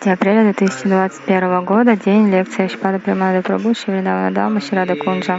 3 апреля 2021 года, день лекции Шпада Примада Прабhu Шивридавана Дама Шрада Кунджа.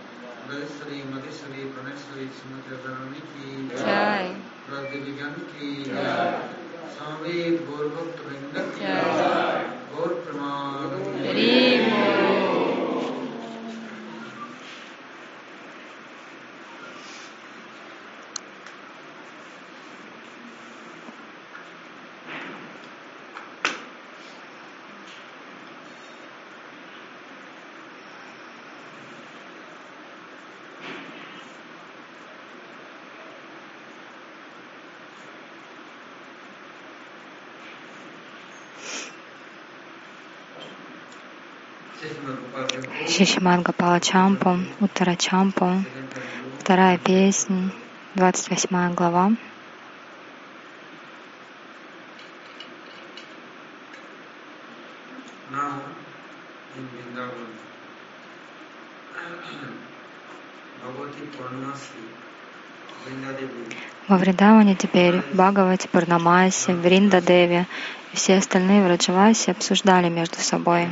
श्रीमती श्री प्रणेश्वरी श्रीमती की जय। प्रदिविगन की स्वामी गौरभक्त वृंद की गौर प्रमाण Шишиманга Палачампу, Уттарачампу, вторая песня, 28 глава. Во Вриндаване теперь Бхагавати, Парнамаси, Вриндадеви и все остальные Враджаваси обсуждали между собой.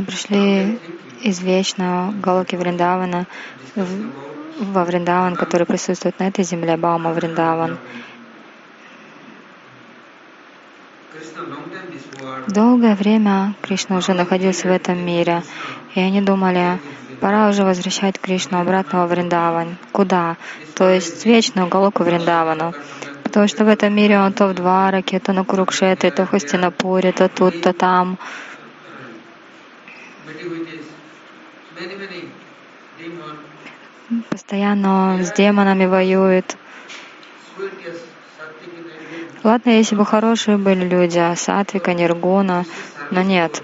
Они пришли из вечного Галоки Вриндавана во Вриндаван, который присутствует на этой земле, Баума Вриндаван. Долгое время Кришна уже находился в этом мире, и они думали, пора уже возвращать Кришну обратно во Вриндаван. Куда? То есть вечную Галоку Вриндавану. Потому что в этом мире он то в Двараке, то на Курукшетре, то в Хастинапуре, то тут, то там. Постоянно он с демонами воюет. Ладно, если бы хорошие были люди, а Сатвика, Ниргуна, но нет.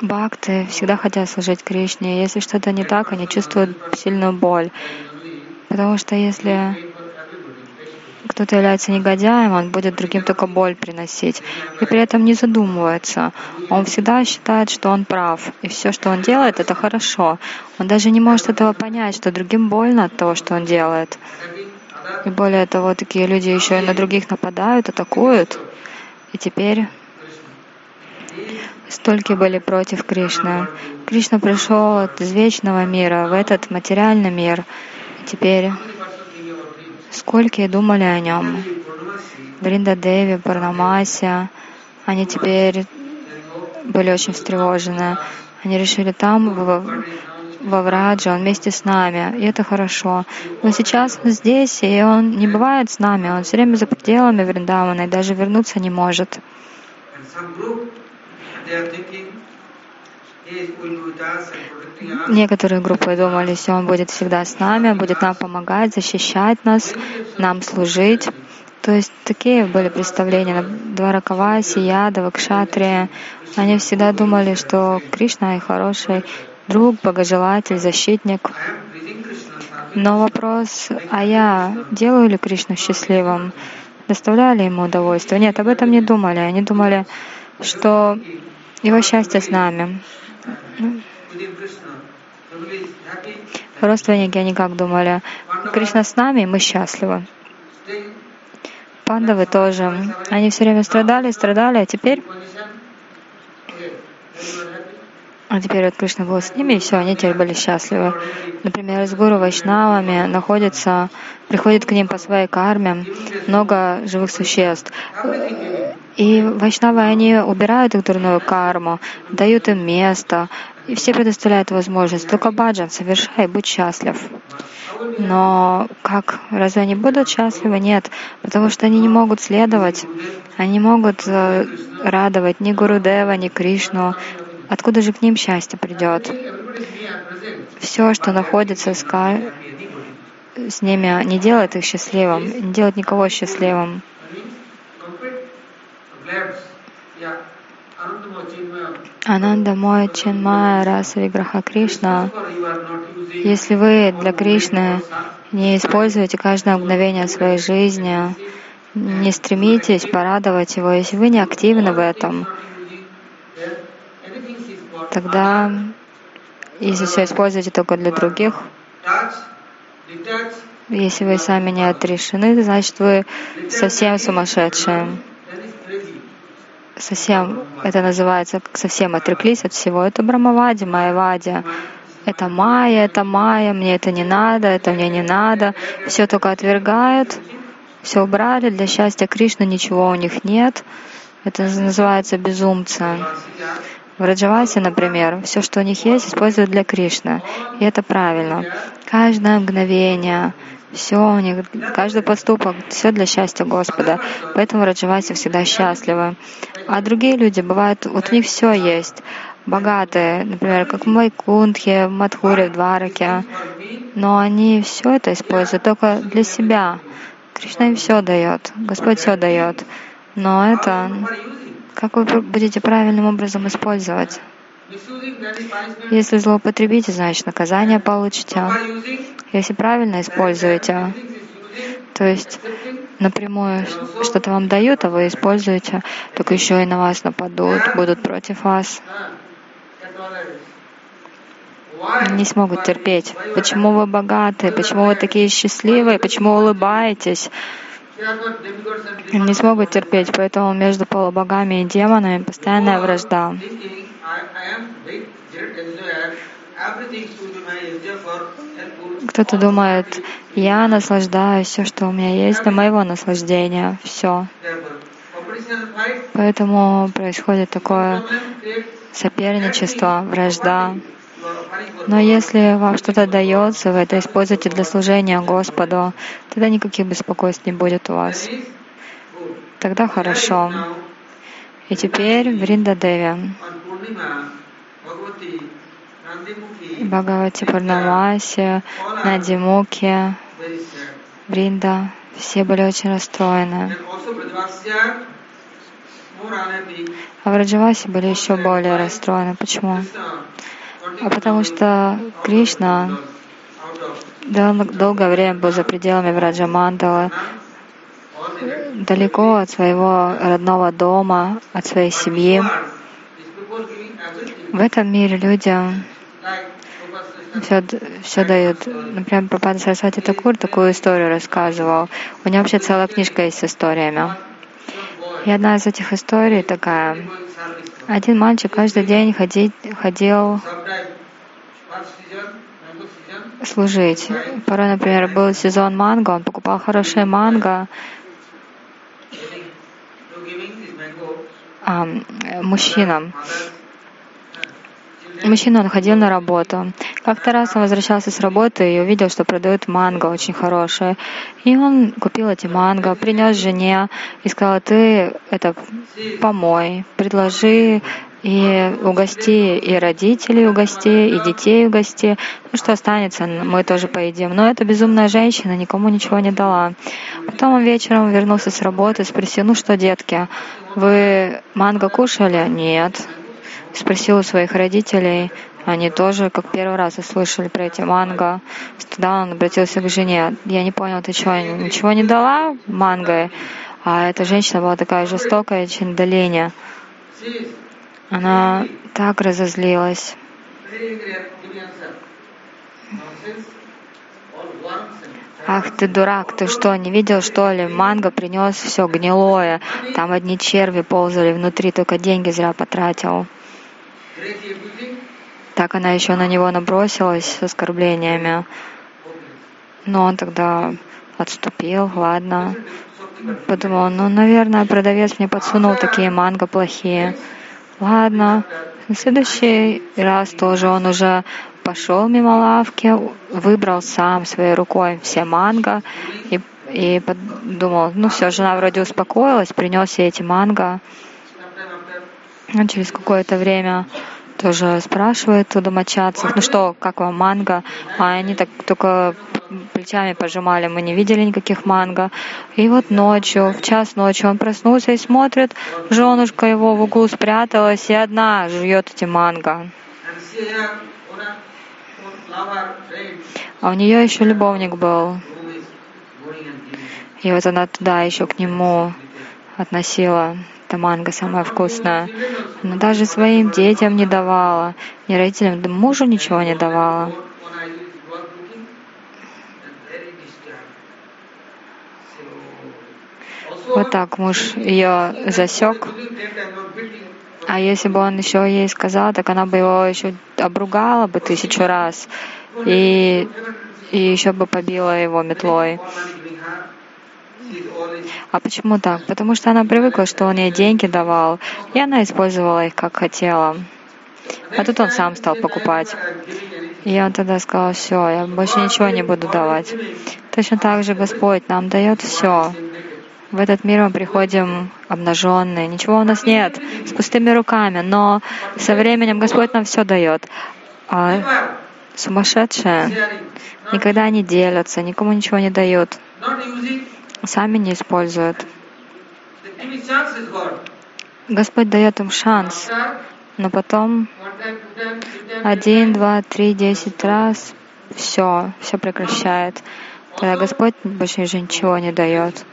Бхакты всегда хотят служить Кришне. Если что-то не так, они чувствуют сильную боль. Потому что если кто-то является негодяем, он будет другим только боль приносить. И при этом не задумывается. Он всегда считает, что он прав. И все, что он делает, это хорошо. Он даже не может этого понять, что другим больно от того, что он делает. И более того, такие люди еще и на других нападают, атакуют. И теперь столько были против Кришны. Кришна пришел из вечного мира в этот материальный мир. И теперь сколько думали о нем. Вринда Деви, Парнамася, они теперь были очень встревожены. Они решили там, во, во Враджа, он вместе с нами, и это хорошо. Но сейчас он здесь, и он не бывает с нами, он все время за пределами Вриндавана и даже вернуться не может. Некоторые группы думали, что Он будет всегда с нами, будет нам помогать, защищать нас, нам служить. То есть такие были представления. Дваракаваси, Ядова, Кшатрия. Они всегда думали, что Кришна и хороший друг, богожелатель, защитник. Но вопрос, а я делаю ли Кришну счастливым? Доставляли ему удовольствие? Нет, об этом не думали. Они думали, что его счастье с нами. Родственники, они как думали, Кришна с нами, мы счастливы. Пандавы тоже. Они все время страдали, страдали, а теперь а теперь вот Кришна был с ними, и все, они теперь были счастливы. Например, с Гуру Вайшнавами находятся, приходят к ним по своей карме много живых существ. И Вайшнавы, они убирают их дурную карму, дают им место, и все предоставляют возможность. Только баджан совершай, будь счастлив. Но как? Разве они будут счастливы? Нет. Потому что они не могут следовать, они не могут э, радовать ни Гурудева, ни Кришну, Откуда же к ним счастье придет? Все, что находится с, с ними, не делает их счастливым, не делает никого счастливым. Ананда Мой Чинмая Раса Виграха Кришна. Если вы для Кришны не используете каждое мгновение своей жизни, не стремитесь порадовать его, если вы не активны в этом, тогда, если все используете только для других, если вы сами не отрешены, значит вы совсем сумасшедшие. Совсем, это называется, совсем отреклись от всего. Это Брамавади, Майявади. Это Майя, это Майя, мне это не надо, это мне не надо. Все только отвергают, все убрали, для счастья Кришны ничего у них нет. Это называется безумцы. В Раджавасе, например, все, что у них есть, используют для Кришны. И это правильно. Каждое мгновение, все у них, каждый поступок, все для счастья Господа. Поэтому в Раджавасе всегда счастливы. А другие люди, бывают, вот у них все есть. Богатые, например, как в Майкунтхе, в Мадхуре, в Двараке. Но они все это используют только для себя. Кришна им все дает, Господь все дает. Но это как вы будете правильным образом использовать? Если злоупотребите, значит наказание получите. Если правильно используете, то есть напрямую что-то вам дают, а вы используете, только еще и на вас нападут, будут против вас. Не смогут терпеть. Почему вы богаты? Почему вы такие счастливые? Почему улыбаетесь? не смогут терпеть, поэтому между полубогами и демонами постоянная вражда. Кто-то думает, я наслаждаюсь, все, что у меня есть, для моего наслаждения, все. Поэтому происходит такое соперничество, вражда. Но если вам что-то дается, вы это используете для служения Господу, тогда никаких беспокойств не будет у вас. Тогда хорошо. И теперь в Риндадеве. Бхагавати Пурнамаси, Надимуки, Бринда, все были очень расстроены. А в Раджавасе были еще более расстроены. Почему? а потому что Кришна долгое время был за пределами Враджамандала, далеко от своего родного дома, от своей семьи. В этом мире людям все, все дают. Например, Прабхада Сарасвати Такур такую историю рассказывал. У него вообще целая книжка есть с историями. И одна из этих историй такая. Один мальчик каждый день ходить, ходил служить. Порой, например, был сезон манго, он покупал хорошие манго, а, мужчинам. Мужчина, он ходил на работу. Как-то раз он возвращался с работы и увидел, что продают манго очень хорошее. И он купил эти манго, принес жене и сказал, ты это помой, предложи и угости и родителей угости, и детей угости. Ну что останется, мы тоже поедим. Но эта безумная женщина никому ничего не дала. Потом он вечером вернулся с работы, спросил, ну что, детки, вы манго кушали? Нет. Спросил у своих родителей, они тоже, как первый раз услышали про эти манго. Тогда он обратился к жене. Я не понял, ты что, ничего не дала манго? А эта женщина была такая жестокая, чиндалиня. Она так разозлилась. Ах ты дурак, ты что, не видел, что ли? Манго принес все гнилое. Там одни черви ползали внутри, только деньги зря потратил. Так она еще на него набросилась с оскорблениями. Но он тогда отступил, ладно. Подумал, ну, наверное, продавец мне подсунул такие манго плохие. Ладно, на следующий раз тоже он уже пошел мимо лавки, выбрал сам своей рукой все манго и, и подумал, ну все, жена вроде успокоилась, принес ей эти манго. А через какое-то время тоже спрашивает у домочадцев, ну что, как вам манго? А они так только плечами пожимали, мы не видели никаких манго. И вот ночью, в час ночи он проснулся и смотрит, женушка его в углу спряталась и одна жует эти манго. А у нее еще любовник был. И вот она туда еще к нему относила это манго самое вкусное. Она даже своим детям не давала, ни родителям, да мужу ничего не давала. Вот так муж ее засек. А если бы он еще ей сказал, так она бы его еще обругала бы тысячу раз и, и еще бы побила его метлой. А почему так? Потому что она привыкла, что он ей деньги давал, и она использовала их как хотела. А тут он сам стал покупать. И он тогда сказал, все, я больше ничего не буду давать. Точно так же Господь нам дает все. В этот мир мы приходим обнаженные, ничего у нас нет, с пустыми руками, но со временем Господь нам все дает. А сумасшедшие никогда не делятся, никому ничего не дают сами не используют. Господь дает им шанс, но потом один, два, три, десять раз все, все прекращает. Тогда Господь больше уже ничего не дает.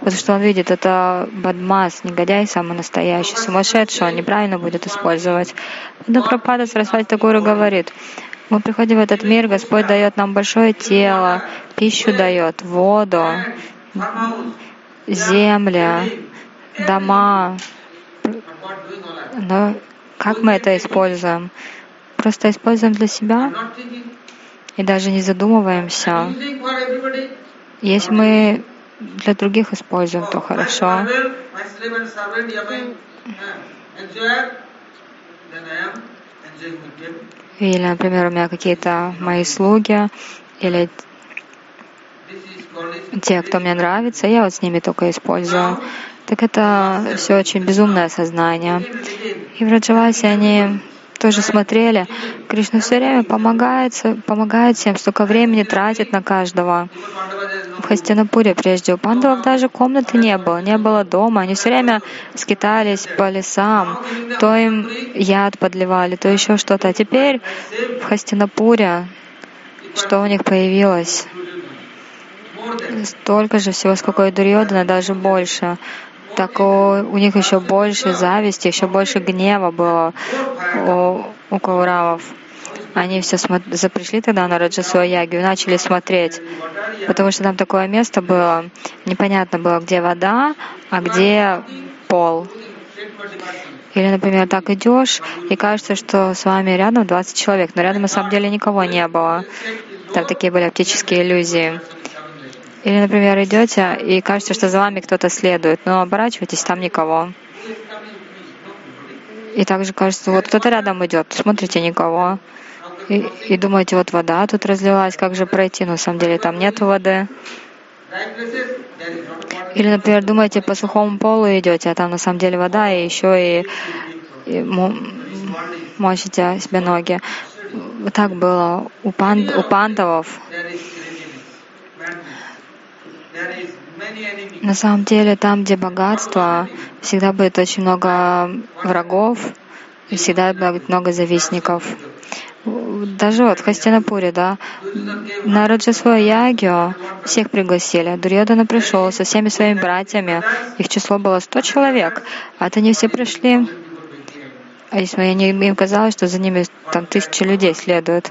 Потому что Он видит, это бадмас, негодяй самый настоящий, сумасшедший, он неправильно будет использовать. Но Пропада Сарасвати Тагуру говорит, мы приходим в этот мир, Господь дает нам большое тело, пищу дает, воду, земля, дома. Но как мы это используем? Просто используем для себя и даже не задумываемся. Если мы для других используем, то хорошо. Или, например, у меня какие-то мои слуги или те, кто мне нравится, я вот с ними только использую. Так это все очень безумное сознание. И в Раджавасе они тоже смотрели, Кришна все время помогает, помогает всем, столько времени тратит на каждого. В Хастинапуре прежде у пандавов даже комнаты не было, не было дома. Они все время скитались по лесам, то им яд подливали, то еще что-то. А теперь в Хастинапуре что у них появилось? Столько же всего, сколько и Дурьодана, даже больше. Так у, у них еще больше зависти, еще больше гнева было у, у Кауравов. Они все смо- пришли тогда на Раджасуа Ягию начали смотреть, потому что там такое место было, непонятно было, где вода, а где пол. Или, например, так идешь, и кажется, что с вами рядом 20 человек, но рядом на самом деле никого не было. Там такие были оптические иллюзии. Или, например, идете и кажется, что за вами кто-то следует, но оборачивайтесь, там никого. И также кажется, вот кто-то рядом идет, смотрите, никого. И, и думаете, вот вода тут разлилась, как же пройти? Но на самом деле там нет воды. Или, например, думаете, по сухому полу идете, а там на самом деле вода, и еще и, и мочите себе ноги. Вот так было у, панд, у пандавов. На самом деле, там, где богатство, всегда будет очень много врагов, и всегда будет много завистников. Даже вот в Хастинапуре, да, на Раджасвою Ягио всех пригласили. Дурьодана пришел со всеми своими братьями. Их число было сто человек. А это не все пришли. А если они, им казалось, что за ними там тысячи людей следуют.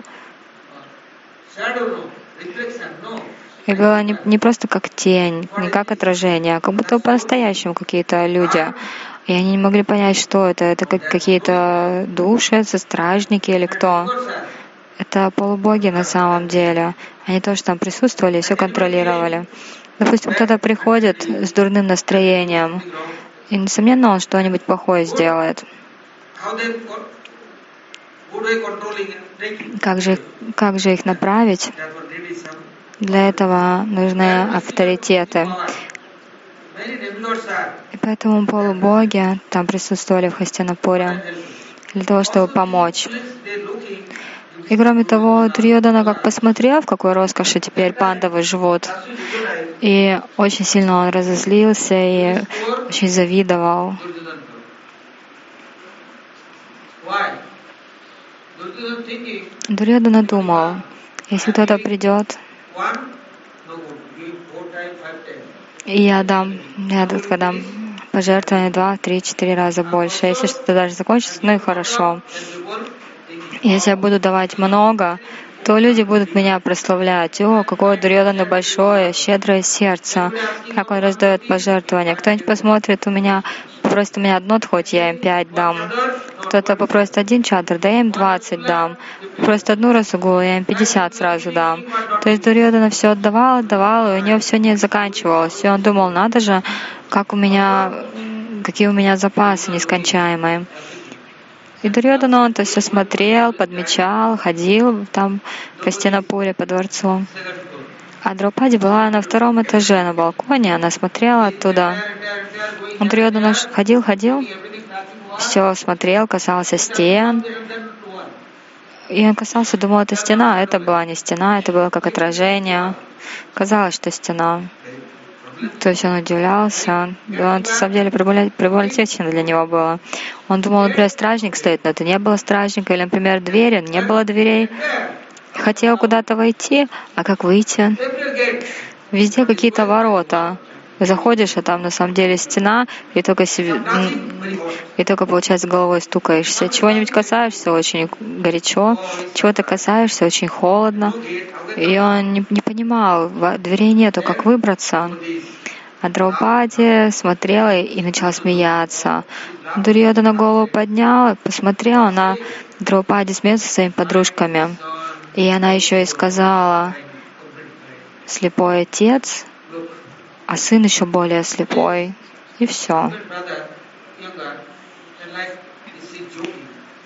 И было не, не просто как тень, не как отражение, а как будто по-настоящему какие-то люди. И они не могли понять, что это. Это как какие-то души, стражники или кто. Это полубоги на самом деле. Они тоже там присутствовали, все контролировали. Допустим, кто-то приходит с дурным настроением, и, несомненно, он что-нибудь плохое сделает. Как же, как же их направить? Для этого нужны авторитеты. И поэтому полубоги там присутствовали в Хастинапуре для того, чтобы помочь. И кроме того, Дурьодана как посмотрел, в какой роскоши теперь пандавы живут, и очень сильно он разозлился и очень завидовал. Дурьодана думал, если кто-то придет, я дам, я только дам пожертвования два, три, четыре раза больше. Если что-то даже закончится, ну и хорошо. Если я буду давать много, то люди будут меня прославлять. О, какое Дурьодана большое, щедрое сердце, как он раздает пожертвования. Кто-нибудь посмотрит у меня, попросит у меня одно хоть я им пять дам. Кто-то попросит один чадр, да я им двадцать дам. Попросит одну расугулу, я им пятьдесят сразу дам. То есть Дурьодана все отдавал, отдавал, и у него все не заканчивалось. И он думал, надо же, как у меня, какие у меня запасы нескончаемые. И Дурьодана он то все смотрел, подмечал, ходил там в Кастинапуре по дворцу. А Драупади была на втором этаже на балконе, она смотрела оттуда. Дурьодана ходил, ходил, все смотрел, касался стен. И он касался, думал, это стена, а это была не стена, это было как отражение. Казалось, что стена. То есть он удивлялся. Да, на самом деле прибольтечно для него было. Он думал, например, стражник стоит, но это не было стражника. Или, например, двери, не было дверей. Хотел куда-то войти, а как выйти? Везде какие-то ворота. Заходишь, а там на самом деле стена, и только себе, и только, получается, головой стукаешься. Чего-нибудь касаешься, очень горячо, чего-то касаешься, очень холодно. И он не, не понимал, дверей нету, как выбраться. А Драупади смотрела и начала смеяться. Дурьода на голову подняла, посмотрела на Драупади смеется со своими подружками. И она еще и сказала, слепой отец а сын еще более слепой. И все.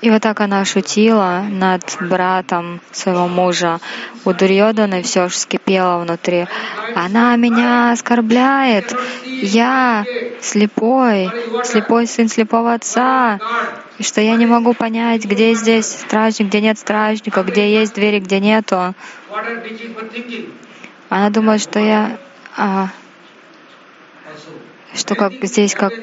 И вот так она шутила над братом своего мужа. У Дурьоданы все же скипело внутри. Она меня оскорбляет. Я слепой, слепой сын слепого отца. И что я не могу понять, где здесь стражник, где нет стражника, где есть двери, где нету. Она думает, что я а, что как здесь как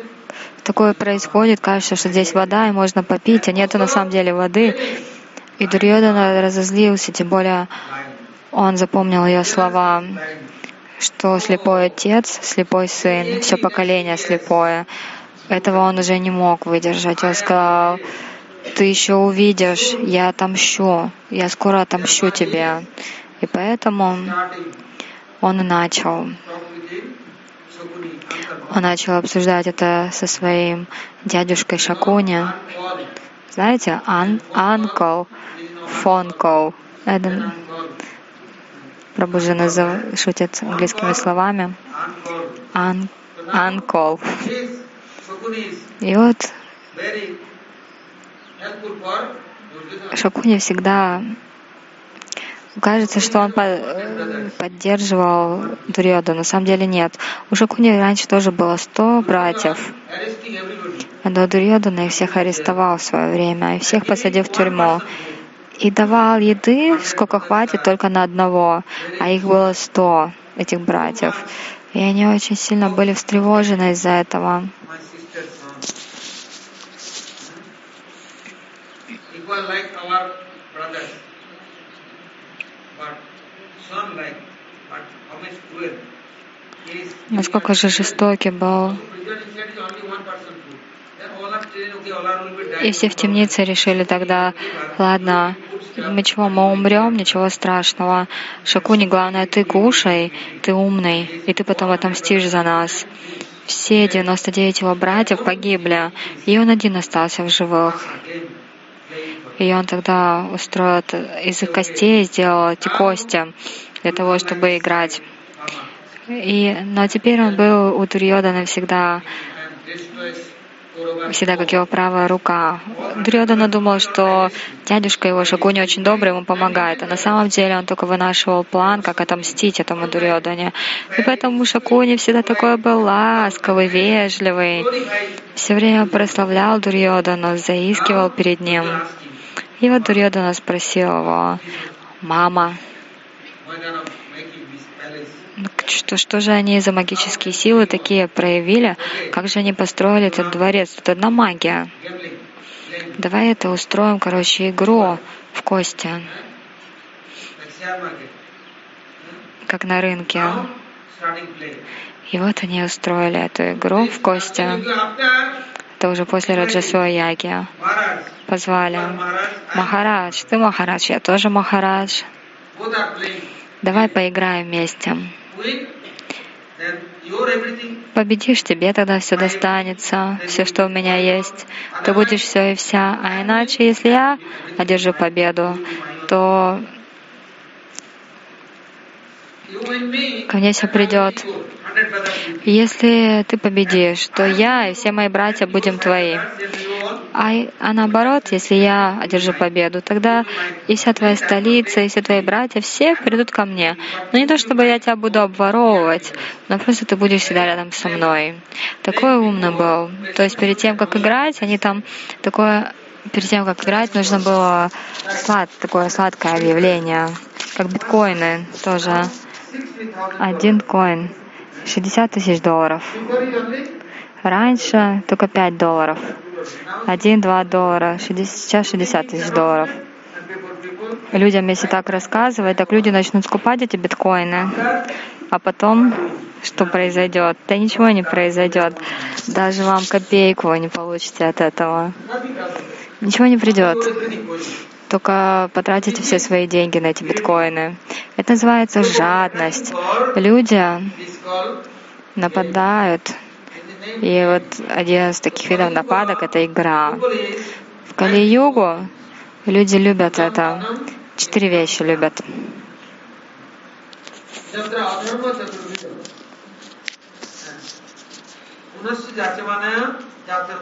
такое происходит, кажется, что здесь вода, и можно попить, а нету на самом деле воды. И Дурьодана разозлился, тем более он запомнил ее слова, что слепой отец, слепой сын, все поколение слепое. Этого он уже не мог выдержать. Он сказал, ты еще увидишь, я отомщу, я скоро отомщу тебе. И поэтому он и начал он начал обсуждать это со своим дядюшкой Шакуни. Знаете, ан, uncle, phone Это Прабхуджи назов... шутит английскими словами. Ан, uncle. И вот. Шакуни всегда кажется, что он по- поддерживал Дурьоду. На самом деле нет. У Шакуни раньше тоже было 100 братьев. Но Дурьодана их всех арестовал в свое время и всех посадил в тюрьму. И давал еды, сколько хватит, только на одного. А их было сто, этих братьев. И они очень сильно были встревожены из-за этого. Like our brothers. Are will be dying. И все в темнице решили тогда, ладно, мы чего, мы умрем, ничего страшного. Шакуни, главное, ты кушай, ты умный, и ты потом отомстишь за нас. Все 99 его братьев погибли, и он один остался в живых. И он тогда устроил из их костей, сделал эти кости для того, чтобы играть. И, но теперь он был у Дурьодана всегда, And destroys Kaurava. всегда как его правая рука. Дурьодана думал, что дядюшка его Шакуни очень добрый, ему помогает. А на самом деле он только вынашивал план, как отомстить этому Дурьодане. И поэтому Шакуни всегда такой был ласковый, вежливый. Все время прославлял Дурьодану, заискивал перед ним. И вот Дурьодана спросил его, «Мама, ну, что, что же они за магические силы такие проявили? Как же они построили этот дворец? Тут одна магия. Давай это устроим, короче, игру в кости, как на рынке. И вот они устроили эту игру в кости. Это уже после Раджасуа Яги. Позвали. Махарадж, ты Махарадж, я тоже Махарадж. Давай поиграем вместе. Победишь, тебе тогда все достанется, все, что у меня есть. Ты будешь все и вся. А иначе, если я одержу победу, то. Ко мне все придет. Если ты победишь, то я и все мои братья будем твои. А, а наоборот, если я одержу победу, тогда и вся твоя столица, и все твои братья, все придут ко мне. Но не то, чтобы я тебя буду обворовывать, но просто ты будешь всегда рядом со мной. Такой умный был. То есть перед тем, как играть, они там такое... Перед тем, как играть, нужно было слад, такое сладкое объявление, как биткоины тоже. 60,000 Один коин. 60 тысяч долларов. Раньше только 5 долларов. now 1-2 доллара. 60 Сейчас 60 тысяч долларов. Людям, если так рассказывать, так люди начнут скупать эти биткоины. А потом что произойдет? Да ничего не произойдет. Даже вам копейку вы не получите от этого. Ничего не придет. Только потратите все свои деньги на эти биткоины. Это называется жадность. Люди нападают. И вот один из таких видов нападок — это игра. В Кали-югу люди любят это. Четыре вещи любят. Tata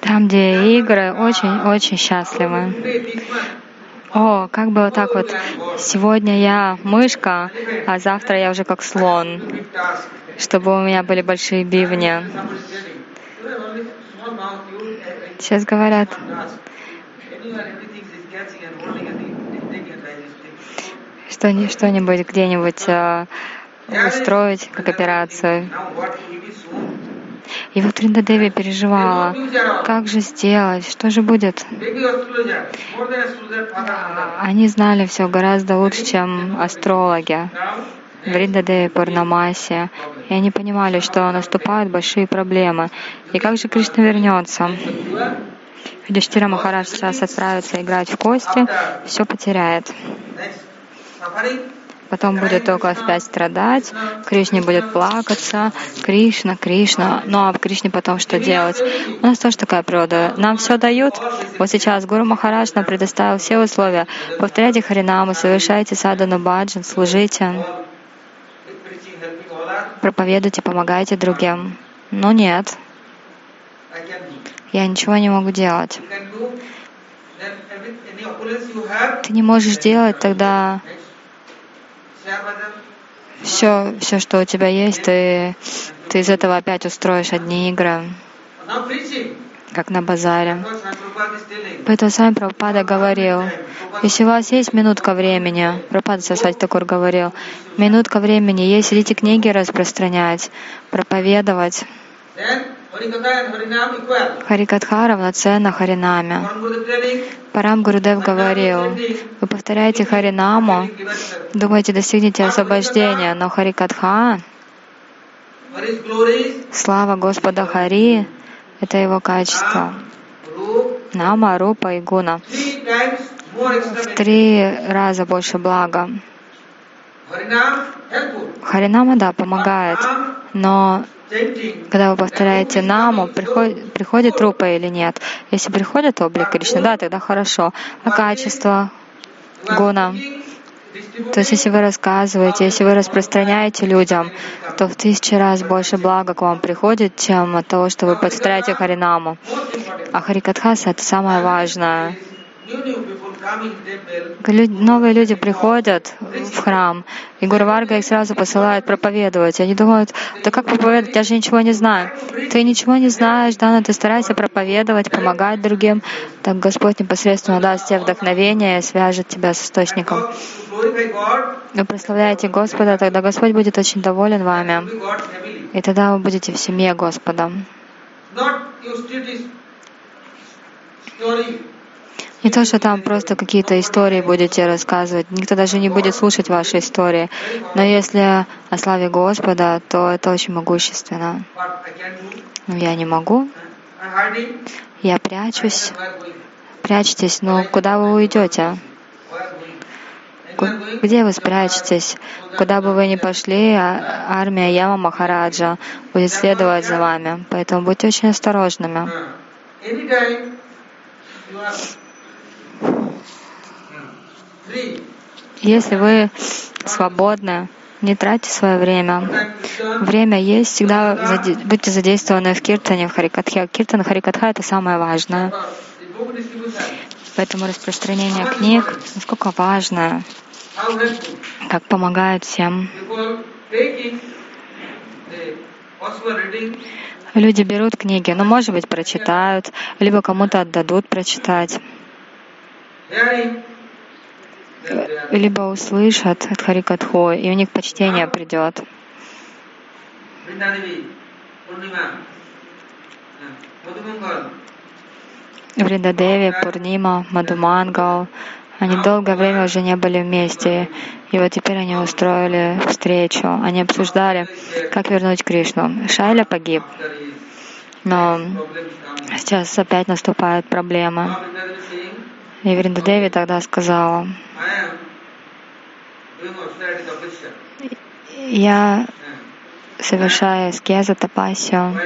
Там, где игры, очень-очень счастливы. О, как бы вот так вот. Сегодня я мышка, а завтра я уже как слон, чтобы у меня были большие бивни. Сейчас говорят, что что-нибудь где-нибудь э, устроить, как операцию. И вот Ринда Деви переживала, как же сделать, что же будет. Они знали все гораздо лучше, чем астрологи. Вриндадеви Пурнамаси. И они понимали, что наступают большие проблемы. И как же Кришна вернется? Юдиштира Махарадж сейчас отправится играть в кости, все потеряет. Потом будет только опять страдать, Кришне будет плакаться, Кришна, Кришна. Ну а Кришне потом что делать? У нас тоже такая природа. Нам все дают. Вот сейчас Гуру Махарадж нам предоставил все условия. Повторяйте Харинаму, совершайте садану баджан, служите. проповедуйте, помогайте другим. Но нет, я ничего не могу делать. Ты не можешь делать тогда все, все, что у тебя есть, ты, ты из этого опять устроишь одни игры, как на базаре. Поэтому с вами Прабхупада говорил, если у вас есть минутка времени, Прабхупада Сасвати Такур говорил, минутка времени, есть идите книги распространять, проповедовать. Харикатха равноценно Харинаме. Парам Гурудев говорил, вы повторяете Харинаму, думаете, достигнете освобождения, но Харикатха, слава Господа Хари, это его качество. Нама, Рупа. И Гуна. В три раза больше блага. Харинама, да, помогает, но когда вы повторяете наму, приходит, приходит рупа или нет? Если приходит облик Кришны, да, тогда хорошо. А качество гуна? То есть, если вы рассказываете, если вы распространяете людям, то в тысячи раз больше блага к вам приходит, чем от того, что вы повторяете Харинаму. А Харикатхаса — это самое важное. Новые люди приходят в храм, и Гуру Варга их сразу посылает проповедовать. Они думают, да как проповедовать, я же ничего не знаю. Ты ничего не знаешь, да, но ты старайся проповедовать, помогать другим. Так Господь непосредственно даст тебе вдохновение и свяжет тебя с источником. Вы прославляете Господа, тогда Господь будет очень доволен вами. И тогда вы будете в семье Господа. Не то, что там просто какие-то истории будете рассказывать, никто даже не будет слушать ваши истории. Но если о славе Господа, то это очень могущественно. Но я не могу, я прячусь. Прячьтесь, но куда вы уйдете? Где вы спрячетесь? Куда бы вы ни пошли, а- армия Яма Махараджа будет следовать за вами. Поэтому будьте очень осторожными. Uh, anytime you are uh, free, Если вы свободны, не тратьте свое время. Время есть, всегда заде- будьте задействованы в киртане, в харикатхе. Киртан харикатха — это самое важное. Поэтому распространение книг, насколько важно, как помогает всем. Люди берут книги, но, может быть, прочитают, либо кому-то отдадут прочитать, либо услышат от Харикатху, и у них почтение придет. Вриндадеви, Пурнима, Мадумангал, они долгое время уже не были вместе, и вот теперь они устроили встречу. Они обсуждали, как вернуть Кришну. Шайля погиб, но сейчас опять наступают проблемы. И Вриндадеви тогда сказала, я совершаю аскезу, тапасию,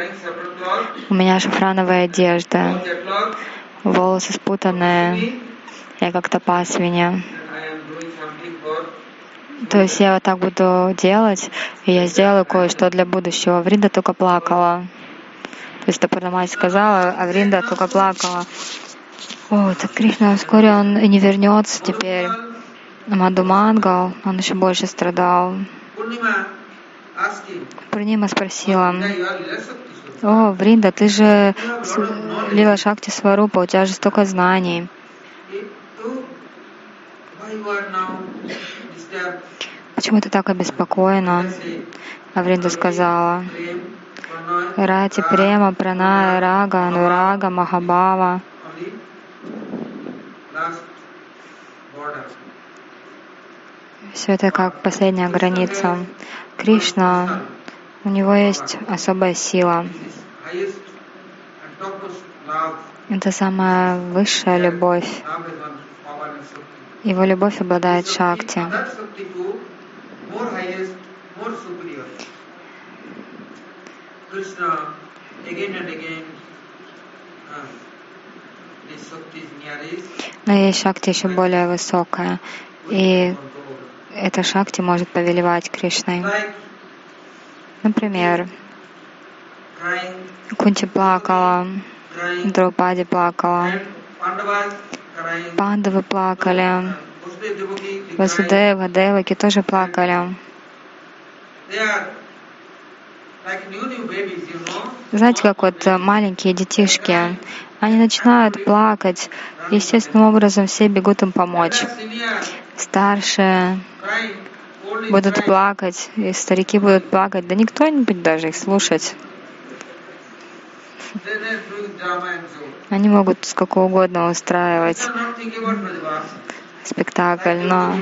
у меня шафрановая одежда, волосы спутанные, я как тапасвиня. То есть я вот так буду делать, и я сделаю кое-что для будущего. Вринда только плакала. То есть Тапурнамать сказала, а Вринда только плакала. О, так Кришна, вскоре он и не вернется теперь. Мадумангал, он еще больше страдал. Пурнима спросила, "Yeah, you are less of this. о, Вринда, ты же Лила Шакти Сварупа, у тебя же столько знаний. Почему ты так обеспокоена? А Вринда сказала, Рати Према, Праная, Рага, Анурага, Махабава. Все это как последняя граница. Кришна, у него есть особая сила. Это самая высшая любовь. Его любовь обладает шакти. Krishna again and again uh, Но есть шакти еще более высокая. И эта шакти может повелевать Кришной. Например, Кунти плакала, Драупади плакала, Пандавы плакали. Васудева, Деваки тоже плакали. Знаете, как вот э, маленькие детишки, они начинают плакать, естественным образом все бегут им помочь. Старшие будут плакать, и старики будут плакать, да никто не будет даже их слушать. Они могут сколько угодно устраивать спектакль, но,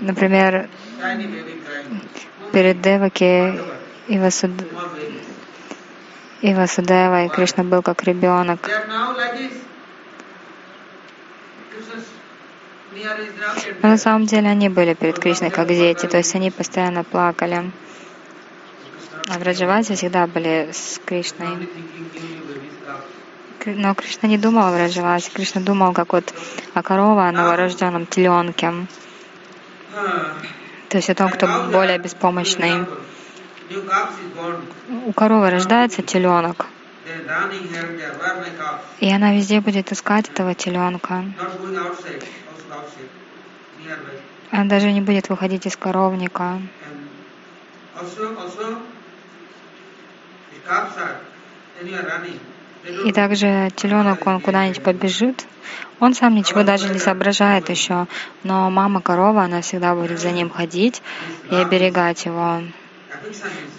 например, перед Деваки и, Васуд... Small baby. и Кришна был как ребенок. Но на самом деле они были перед Кришной как дети, то есть они постоянно плакали. А в Раджавасе всегда были с Кришной. Но Кришна не думал о Раджавасе, Кришна думал как вот о корова, о новорожденном теленке. То есть о том, кто более беспомощный. У коровы рождается теленок, и она везде будет искать этого теленка. Она даже не будет выходить из коровника. И также теленок, он куда-нибудь побежит, он сам ничего даже не соображает еще, но мама корова, она всегда будет за ним ходить и оберегать его.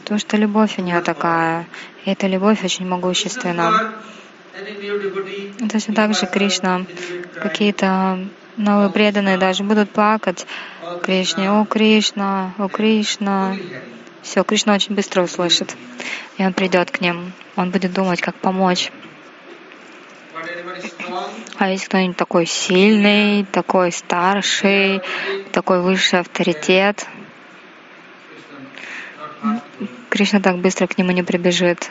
Потому что любовь у нее такая, и эта любовь очень могущественна. Точно так же Кришна, какие-то новые преданные даже будут плакать Кришне, о Кришна, о Кришна. Все, Кришна очень быстро услышит, и он придет к ним. Он будет думать, как помочь. А есть кто-нибудь такой сильный, такой старший, такой высший авторитет, Кришна так быстро к нему не прибежит,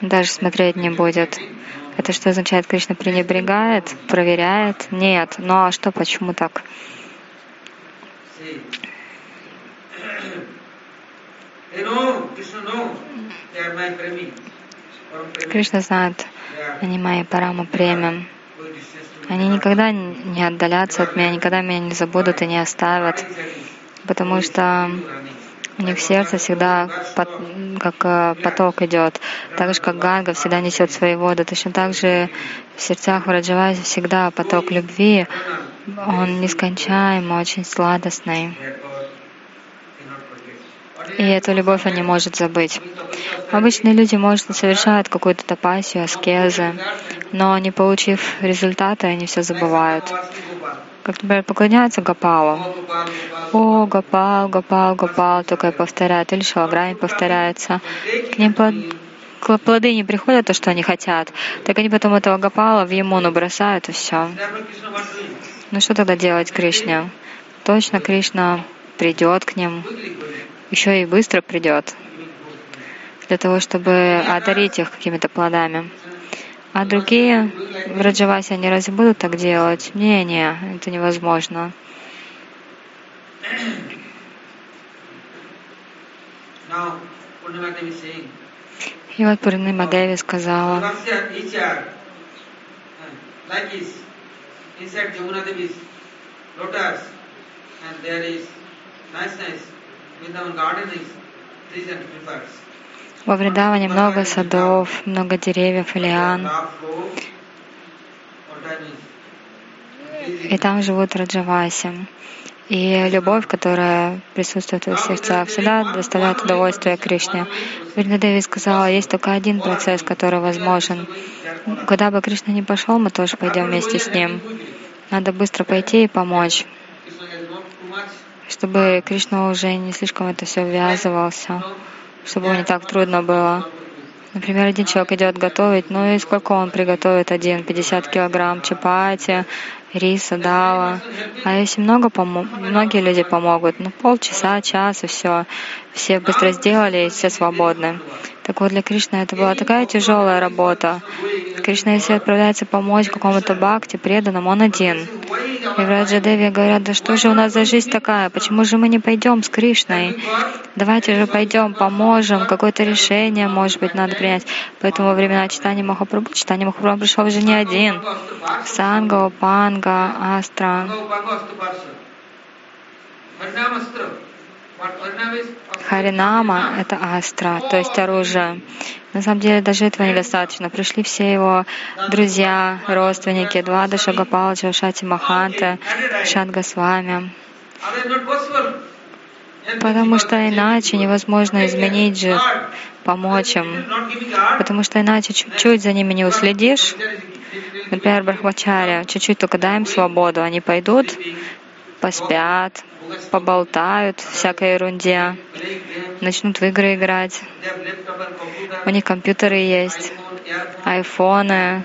даже смотреть не будет. Это что означает, Кришна пренебрегает, проверяет? Нет. Ну а что, почему так? Кришна знает, они мои парама премиум. Они никогда не отдалятся от меня, никогда меня не забудут и не оставят, потому что у них сердце всегда пот- как э, поток идет. Так же, как Ганга всегда несет свои воды, точно так же в сердцах Враджаваси всегда поток любви, он нескончаемый, очень сладостный. И эту любовь он не может забыть. Обычные люди, может, совершают какую-то тапасию, аскезы, но не получив результата, они все забывают. Как, например, поклоняются Гапалу. О, Гопал, Гопал, Гопал, только и повторяют. Или Шалаграми повторяется. К ним к- плоды не приходят, то, что они хотят. Так они потом этого Гопала в Емуну бросают, и все. Ну что тогда делать Кришне? Точно Кришна придет к ним, еще и быстро придет, для того, чтобы одарить их какими-то плодами. А другие в Раджавасе, они разве будут так делать? Не-не, это невозможно. И вот Пурнима Деви сказала, uh, and there is nice, nice. Vrindavan garden is trees and creepers. Во Вриндаване много садов, много деревьев и лиан, и там живут Раджаваси. И любовь, которая присутствует в их сердцах, всегда доставляет удовольствие Кришне. Вриндадеви сказала, есть только один процесс, который возможен. Куда бы Кришна ни пошел, мы тоже пойдем вместе с ним. Надо быстро пойти и помочь, чтобы Кришна уже не слишком это все ввязывался, чтобы ему не так трудно было. Например, один человек идет готовить, ну и сколько он приготовит один? 50 килограмм чапати, риса, дала. А если много помо- многие люди помогут, ну полчаса, час и все. Все быстро сделали и все свободны. Так вот, для Кришны это была такая тяжелая работа. Кришна, если отправляется помочь какому-то бхакти, преданному, он один. И в Раджадеве говорят, да что же у нас за жизнь такая? Почему же мы не пойдем с Кришной? Давайте же пойдем, поможем, какое-то решение, может быть, надо принять. Поэтому во времена читания Махапрабху, читание Махапрабху пришел уже не один. Санга, Панга, Астра. Харинама — это астра, то есть оружие. На самом деле даже этого недостаточно. Пришли все его друзья, родственники, Двадаша Гапалджа, Шати Маханта, Шадгасвами. Потому что иначе невозможно изменить же, помочь им. Потому что иначе чуть-чуть за ними не уследишь. Например, Брахмачаря, чуть-чуть только дай им свободу, они пойдут, поспят, поболтают всякой ерунде, начнут в игры играть. У них компьютеры есть, айфоны.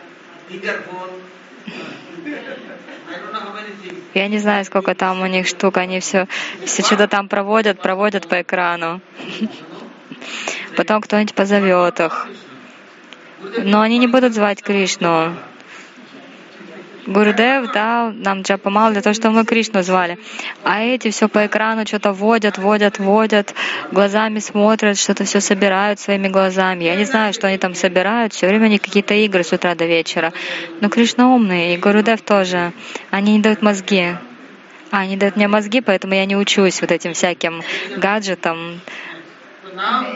Я не знаю, сколько там у них штук, они все, все что-то там проводят, проводят по экрану. Потом кто-нибудь позовет их. Но они не будут звать Кришну. Гурудев дал нам джапамал для того, чтобы мы Кришну звали. А эти все по экрану что-то водят, водят, водят, глазами смотрят, что-то все собирают своими глазами. Я не знаю, что они там собирают. Все время они какие-то игры с утра до вечера. Но Кришна умный, и Гурудев тоже. Они не дают мозги. А, они дают мне мозги, поэтому я не учусь вот этим всяким гаджетам.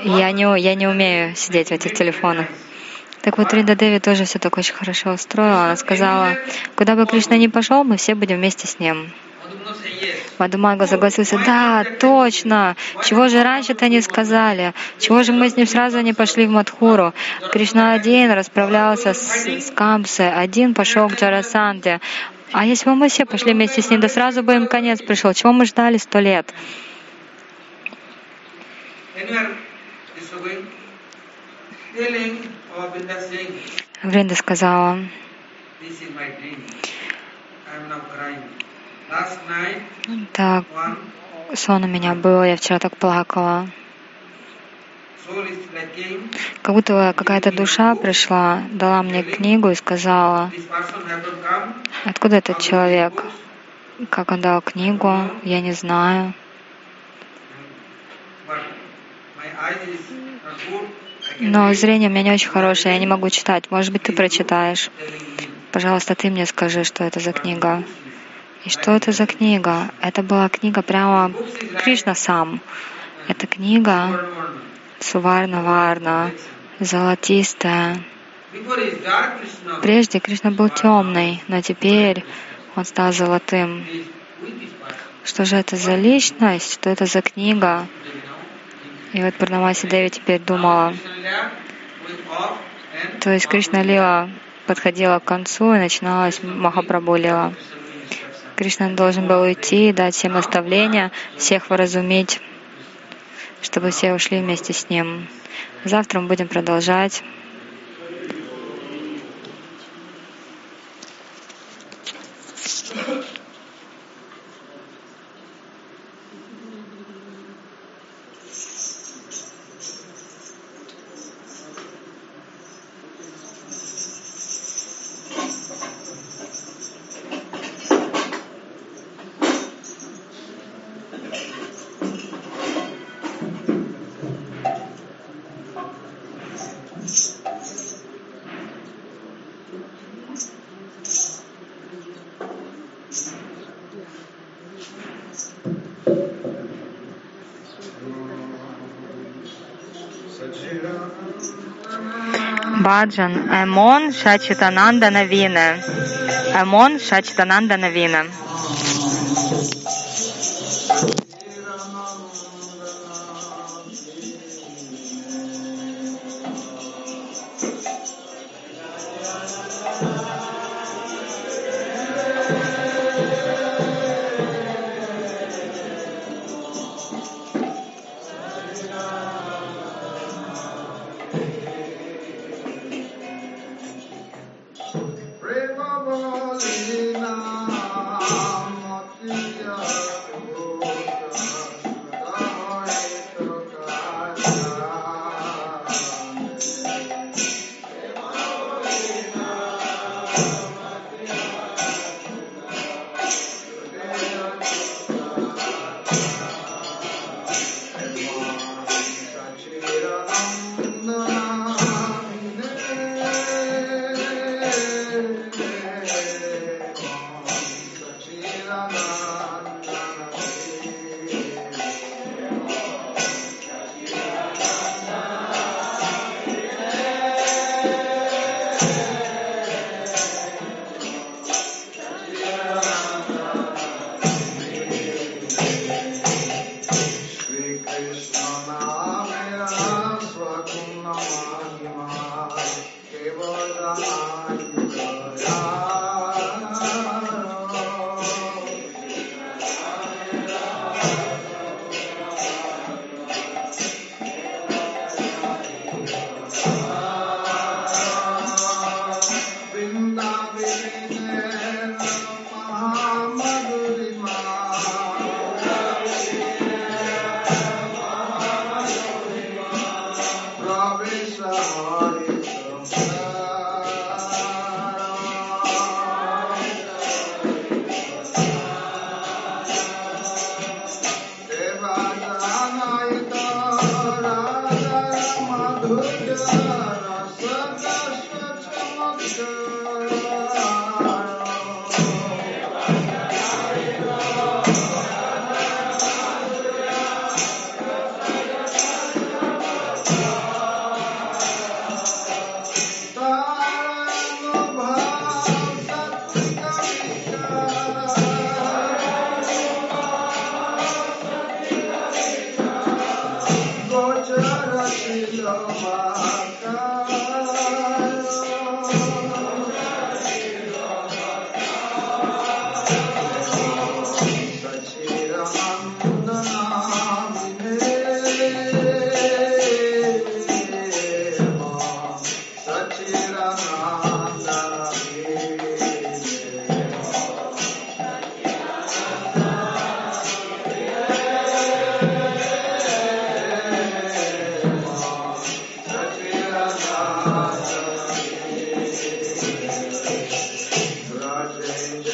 Я не, я не умею сидеть в этих телефонах. Так вот, Рида Деви тоже все так очень хорошо устроила. Она сказала, куда бы Кришна ни пошел, мы все будем вместе с ним. Мадумага согласился, да, точно. Чего же раньше-то не сказали? Чего же мы с ним сразу не пошли в Мадхуру? Кришна один расправлялся с, с Камсой, один пошел к Джарасанте. А если бы мы все пошли вместе с ним, да сразу бы им конец пришел. Чего мы ждали сто лет? Вринда сказала, так, сон у меня был, я вчера так плакала. Как будто какая-то душа пришла, дала мне книгу и сказала, откуда этот человек, как он дал книгу, я не знаю. Но зрение у меня не очень хорошее, я не могу читать. Может быть, ты прочитаешь. Пожалуйста, ты мне скажи, что это за книга. И что это за книга? Это была книга прямо Кришна сам. Это книга Суварна Варна, золотистая. Прежде Кришна был темный, но теперь он стал золотым. Что же это за личность? Что это за книга? И вот Парнамаси Деви теперь думала, то есть Кришна Лила подходила к концу и начиналась Махапрабху Лила. Кришна должен был уйти, дать всем наставления, всех выразумить, чтобы все ушли вместе с ним. Завтра мы будем продолжать. Баджан Емон Шачитананда Навіне. Емон Шачитананда Навіне.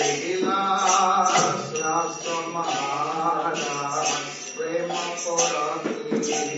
Thank you.